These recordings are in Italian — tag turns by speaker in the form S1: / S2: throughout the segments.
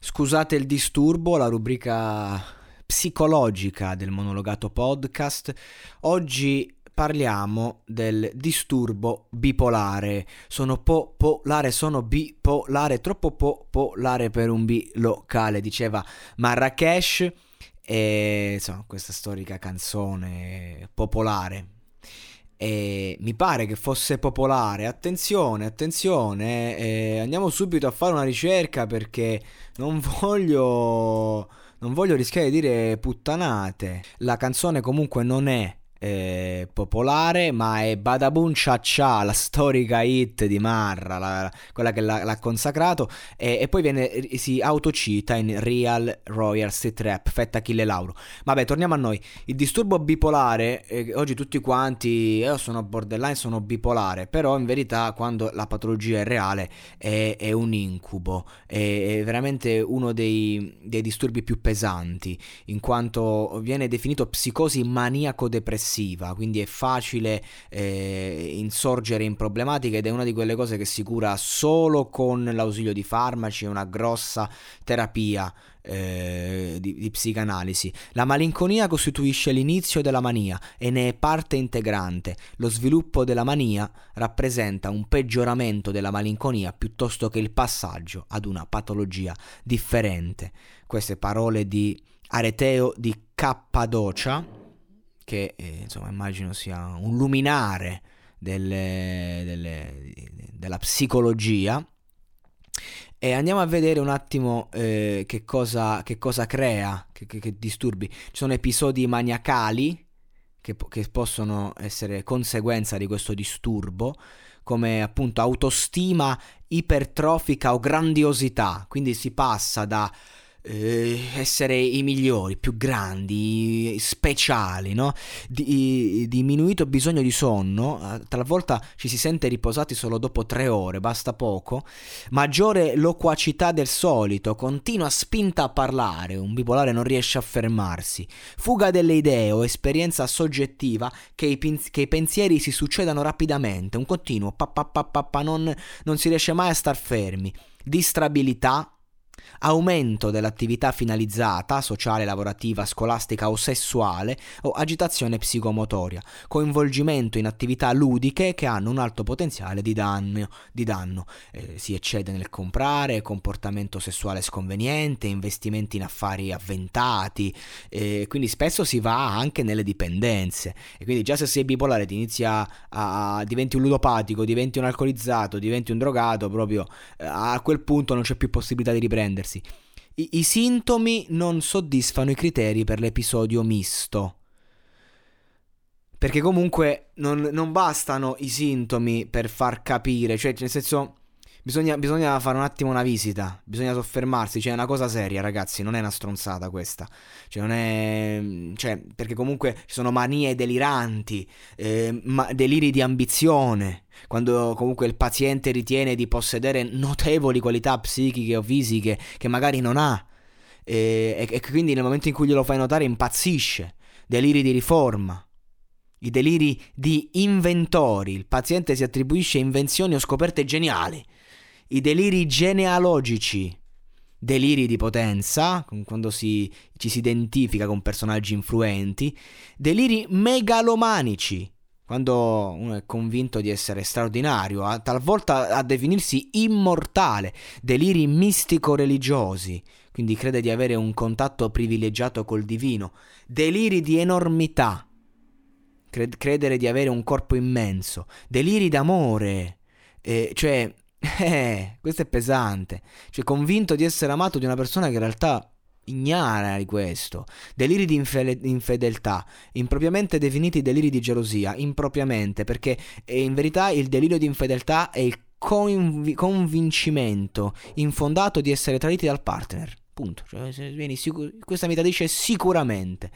S1: Scusate il disturbo, la rubrica psicologica del monologato podcast. Oggi parliamo del disturbo bipolare. Sono popolare, sono bipolare, troppo popolare per un B locale, diceva Marrakesh. E insomma, questa storica canzone popolare. E mi pare che fosse popolare. Attenzione, attenzione, eh, andiamo subito a fare una ricerca perché non voglio non voglio rischiare di dire puttanate. La canzone comunque non è eh, popolare, ma è Badabun Cha Cha, la storica hit di Marra, la, quella che l'ha, l'ha consacrato, e, e, poi viene, si autocita in Real Royal Street Rap, fetta Achille Lauro. Vabbè, torniamo a noi. Il disturbo bipolare, eh, oggi tutti quanti, io sono borderline, sono bipolare, però in verità quando la patologia è reale è, è un incubo, è, è veramente uno dei, dei disturbi più pesanti, in quanto viene definito psicosi maniaco-depressiva aggressiva, quindi è facile eh, insorgere in problematiche ed è una di quelle cose che si cura solo con l'ausilio di farmaci e una grossa terapia eh, di, di, psicanalisi. La malinconia costituisce l'inizio della mania e ne è parte integrante. Lo sviluppo della mania rappresenta un peggioramento della malinconia piuttosto che il passaggio ad una patologia differente. Queste parole di Areteo di Cappadocia che eh, insomma immagino sia un luminare delle, delle, della psicologia. E andiamo a vedere un attimo eh, che, cosa, che, cosa, crea, che, che, che, disturbi. Ci sono episodi maniacali che, possono essere conseguenza di questo disturbo, come appunto autostima ipertrofica o grandiosità. Quindi si passa da essere i migliori, più grandi, speciali, no? Di, diminuito bisogno di sonno, eh, talvolta ci si sente riposati solo dopo tre ore, basta poco, maggiore loquacità del solito, continua spinta a parlare, un bipolare non riesce a fermarsi, fuga delle idee o esperienza soggettiva che i, che i pensieri si succedano rapidamente, un continuo pa pa pa pa, pa non, non si riesce mai a star fermi, distrabilità, aumento dell'attività finalizzata, sociale, lavorativa, scolastica o sessuale o agitazione psicomotoria, coinvolgimento in attività ludiche che hanno un alto potenziale di danno, di danno. Eh, si eccede nel comprare, comportamento sessuale sconveniente, investimenti in affari avventati, eh, quindi spesso si va anche nelle dipendenze e quindi già se sei bipolare ti inizia a, a diventi un ludopatico, diventi un alcolizzato, diventi un drogato, proprio eh, a quel punto non c'è più possibilità di riprendersi diversi. I, I, sintomi non soddisfano i criteri per l'episodio misto. Perché comunque non, non bastano i sintomi per far capire, cioè nel senso bisogna, bisogna, fare un attimo una visita, bisogna soffermarsi, cioè è una cosa seria ragazzi, non è una stronzata questa, cioè non è, cioè perché comunque ci sono manie deliranti, eh, ma, deliri di ambizione, quando comunque il paziente ritiene di possedere notevoli qualità psichiche o fisiche che magari non ha. e, e quindi nel momento in cui glielo fai notare impazzisce, deliri di riforma. I deliri di inventori, il paziente si attribuisce invenzioni o scoperte geniali. I deliri genealogici, deliri di potenza, quando si, ci si identifica con personaggi influenti, deliri megalomanici, quando uno è convinto di essere straordinario, a, talvolta a definirsi immortale, deliri mistico-religiosi, quindi crede di avere un contatto privilegiato col divino, deliri di enormità, cred- credere di avere un corpo immenso, deliri d'amore, eh, cioè eh, questo è pesante. Cioè, convinto di essere amato di una persona che in realtà ignara di questo. Deliri di infele- infedeltà, impropriamente definiti deliri di gelosia, impropriamente, perché eh, in verità il delirio di infedeltà è il conv- convincimento infondato di essere traditi dal partner. Punto. Cioè, sicur- questa mi tradisce sicuramente.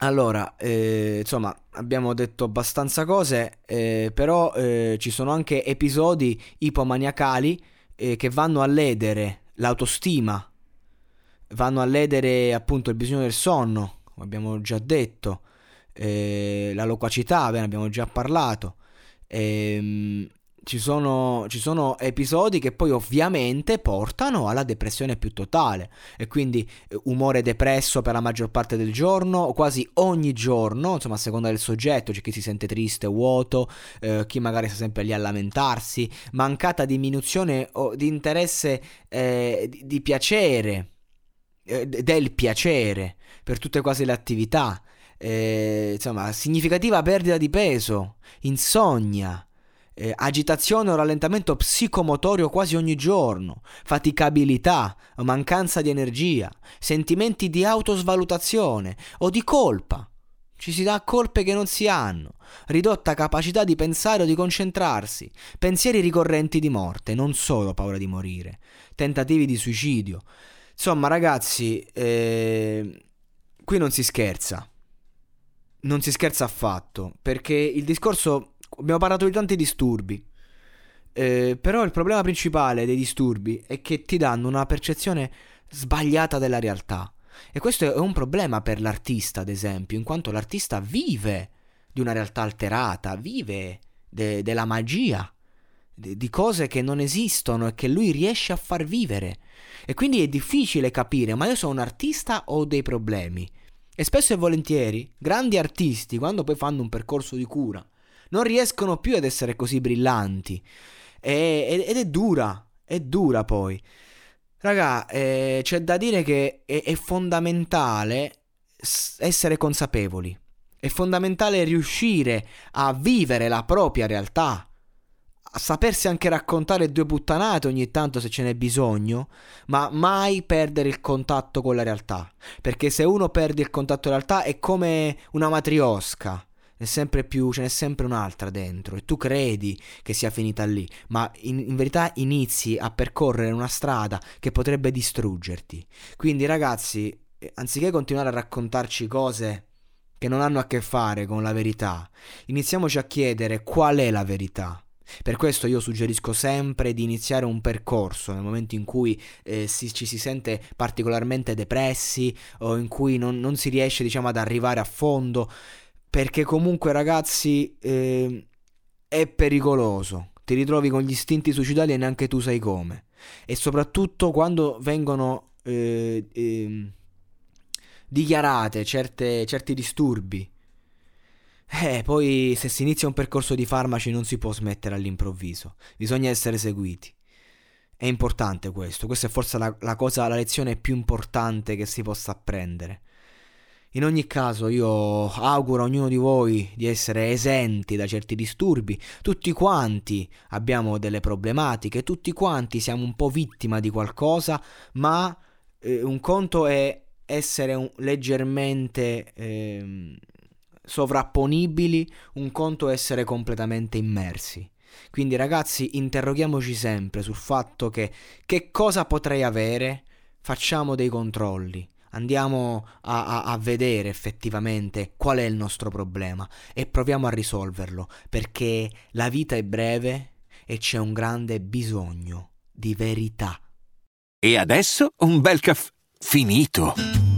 S1: Allora, eh, insomma, abbiamo detto abbastanza cose, eh, però eh, ci sono anche episodi ipomaniacali eh, che vanno a ledere l'autostima, vanno a ledere appunto il bisogno del sonno, come abbiamo già detto, eh, la loquacità, ne abbiamo già parlato. Ehm, ci sono, ci sono, episodi che poi ovviamente portano alla depressione più totale. E quindi eh, umore depresso per la maggior parte del giorno o quasi ogni giorno, insomma a seconda del soggetto, c'è chi si sente triste, vuoto, eh, chi magari sta sempre lì a lamentarsi, mancata diminuzione o di interesse eh, di, di, piacere, eh, del piacere per tutte quasi le attività, eh, insomma significativa perdita di peso, insonnia eh, agitazione o rallentamento psicomotorio quasi ogni giorno, faticabilità, mancanza di energia, sentimenti di autosvalutazione o di colpa. Ci si dà colpe che non si hanno, ridotta capacità di pensare o di concentrarsi, pensieri ricorrenti di morte, non solo paura di morire, tentativi di suicidio. Insomma, ragazzi, eh, qui non si scherza. Non si scherza affatto, perché il discorso abbiamo parlato di tanti disturbi. Eh, però il problema principale dei disturbi è che ti danno una percezione sbagliata della realtà. E questo è un problema per l'artista, ad esempio, in quanto l'artista vive di una realtà alterata, vive de- della magia, de- di cose che non esistono e che lui riesce a far vivere. E quindi è difficile capire, ma io sono un artista o ho dei problemi? E spesso e volentieri, grandi artisti, quando poi fanno un percorso di cura, non riescono più ad essere così brillanti. E, ed è dura, è dura poi. Raga, eh, c'è da dire che è, è fondamentale essere consapevoli. È fondamentale riuscire a vivere la propria realtà, a sapersi anche raccontare due puttanate ogni tanto se ce n'è bisogno, ma mai perdere il contatto con la realtà. Perché se uno perde il contatto con la realtà è come una matriosca è sempre più, ce n'è sempre un'altra dentro e tu credi che sia finita lì, ma in, in, verità inizi a percorrere una strada che potrebbe distruggerti. Quindi ragazzi, eh, anziché continuare a raccontarci cose che non hanno a che fare con la verità, iniziamoci a chiedere qual è la verità. Per questo io suggerisco sempre di iniziare un percorso nel momento in cui eh, si, ci si sente particolarmente depressi o in cui non, non si riesce diciamo ad arrivare a fondo perché comunque ragazzi eh, è pericoloso. Ti ritrovi con gli istinti suicidali e neanche tu sai come. E soprattutto quando vengono eh, eh, dichiarate certe, certi disturbi. Eh, poi se si inizia un percorso di farmaci non si può smettere all'improvviso, bisogna essere seguiti. È importante questo, questa è forse la, la cosa, la lezione più importante che si possa apprendere. In ogni caso io auguro a ognuno di voi di essere esenti da certi disturbi, tutti quanti abbiamo delle problematiche, tutti quanti siamo un po' vittima di qualcosa, ma eh, un conto è essere un, leggermente eh, sovrapponibili, un conto è essere completamente immersi. Quindi ragazzi interroghiamoci sempre sul fatto che che cosa potrei avere, facciamo dei controlli andiamo a, a, a, vedere effettivamente qual è il nostro problema e proviamo a risolverlo perché la vita è breve e c'è un grande bisogno di verità.
S2: E adesso un bel caffè finito.